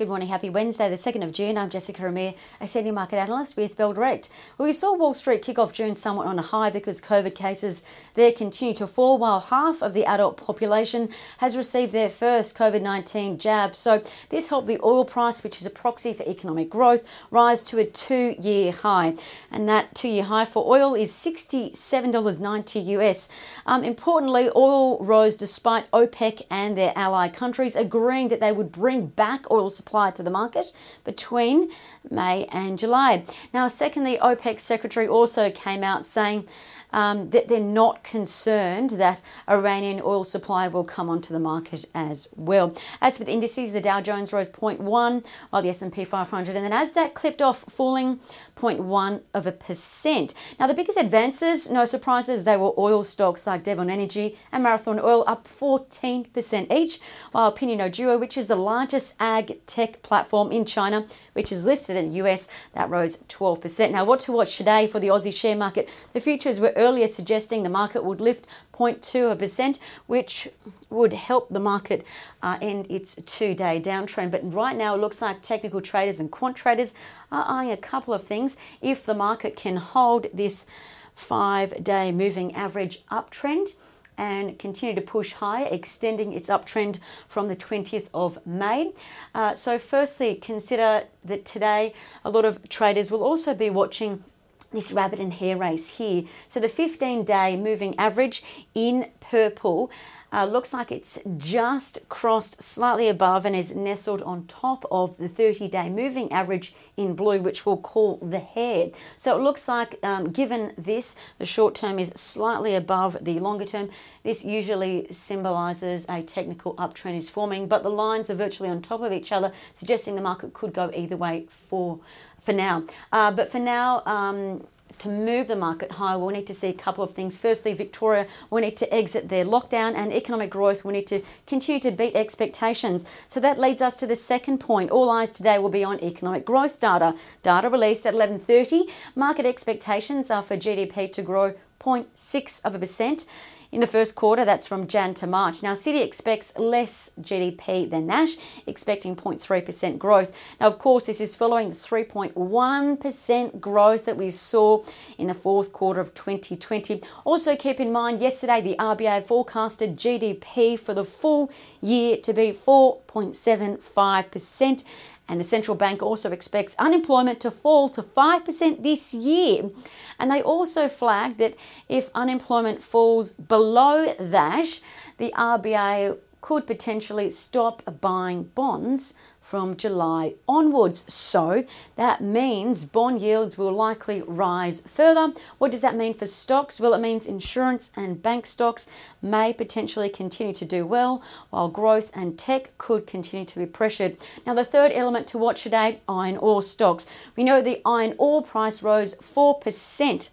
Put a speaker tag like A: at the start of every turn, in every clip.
A: Good morning, happy Wednesday, the 2nd of June. I'm Jessica Amir, a senior market analyst with Bell Direct. Well, we saw Wall Street kick off June somewhat on a high because COVID cases there continue to fall, while half of the adult population has received their first COVID 19 jab. So, this helped the oil price, which is a proxy for economic growth, rise to a two year high. And that two year high for oil is $67.90 US. Um, importantly, oil rose despite OPEC and their ally countries agreeing that they would bring back oil supply supply to the market between May and July. Now, secondly, OPEC secretary also came out saying um, that they're not concerned that Iranian oil supply will come onto the market as well. As for the indices, the Dow Jones rose 0.1, while the S&P 500 and the Nasdaq clipped off, falling 0.1 of a percent. Now, the biggest advances, no surprises, they were oil stocks like Devon Energy and Marathon Oil up 14% each, while Pinduoduo, Duo, which is the largest ag tech platform in China, which is listed in the US, that rose 12%. Now, what to watch today for the Aussie share market? The futures were earlier suggesting the market would lift 0.2%, which would help the market uh, end its two day downtrend. But right now, it looks like technical traders and quant traders are eyeing a couple of things. If the market can hold this five day moving average uptrend, and continue to push higher, extending its uptrend from the 20th of May. Uh, so, firstly, consider that today a lot of traders will also be watching this rabbit and hare race here. So the 15 day moving average in purple uh, looks like it's just crossed slightly above and is nestled on top of the 30 day moving average in blue, which we'll call the hare. So it looks like, um, given this, the short term is slightly above the longer term. This usually symbolizes a technical uptrend is forming, but the lines are virtually on top of each other, suggesting the market could go either way for for now. Uh, but for now, um, to move the market higher, we'll need to see a couple of things. Firstly, Victoria will need to exit their lockdown, and economic growth will need to continue to beat expectations. So that leads us to the second point. All eyes today will be on economic growth data. Data released at 11:30. Market expectations are for GDP to grow 0.6 of a percent in the first quarter. That's from Jan to March. Now, Citi expects less GDP than Nash, expecting 0.3% growth. Now, of course, this is following the 3.1% growth that we saw in the fourth quarter of 2020. Also, keep in mind, yesterday the RBA forecasted GDP for the full year to be 4.75%. And the central bank also expects unemployment to fall to 5% this year. And they also flagged that if unemployment falls below that, the RBA could potentially stop buying bonds from July onwards. So that means bond yields will likely rise further. What does that mean for stocks? Well, it means insurance and bank stocks may potentially continue to do well, while growth and tech could continue to be pressured. Now, the third element to watch today iron ore stocks. We know the iron ore price rose 4%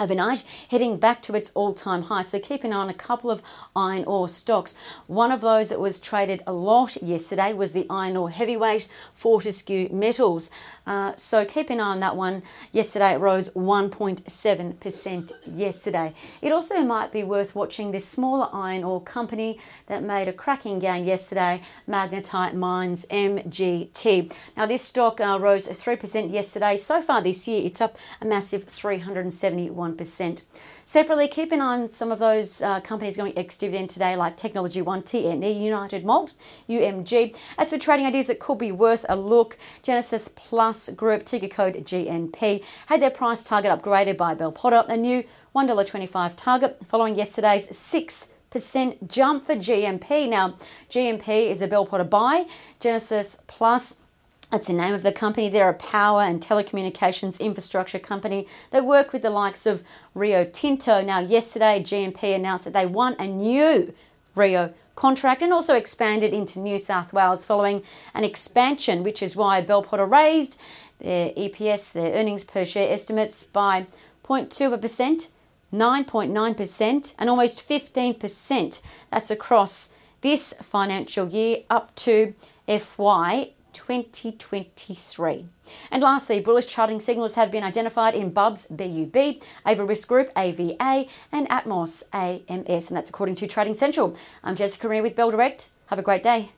A: overnight, heading back to its all time high. So keep an eye on a couple of iron ore stocks. One of those that was traded a lot yesterday was the iron ore heavyweight Fortescue Metals. Uh, so keep an eye on that one. Yesterday it rose 1.7% yesterday. It also might be worth watching this smaller iron ore company that made a cracking gain yesterday, Magnetite Mines MGT. Now this stock uh, rose 3% yesterday. So far this year it's up a massive 371 1%. Separately, keep an eye on some of those uh, companies going ex dividend today, like Technology One, TNE, United Malt, UMG. As for trading ideas that could be worth a look, GenusPlus Group, ticker code GNP, had their price target upgraded by Bell Potter, a new $1.25 target following yesterday's 6 percent jump for GNP. Now, GNP is a Bell Potter buy. GenusPlus that's the name of the company. They're a power and telecommunications infrastructure company. They work with the likes of Rio Tinto. Now, yesterday, GNP announced that they won a new Rio contract and also expanded into New South Wales following an expansion, which is why Bell Potter raised their EPS, their earnings per share estimates by 0.2%, 9.9%, and almost 15%. That's across this financial year up to FY 2023. And lastly, bullish charting signals have been identified in Bubs BUB, Ava Risk Group AVA, and Atomos AMS, and that's according to Trading Central. I'm Jessica Amir with Bell Direct. Have a great day.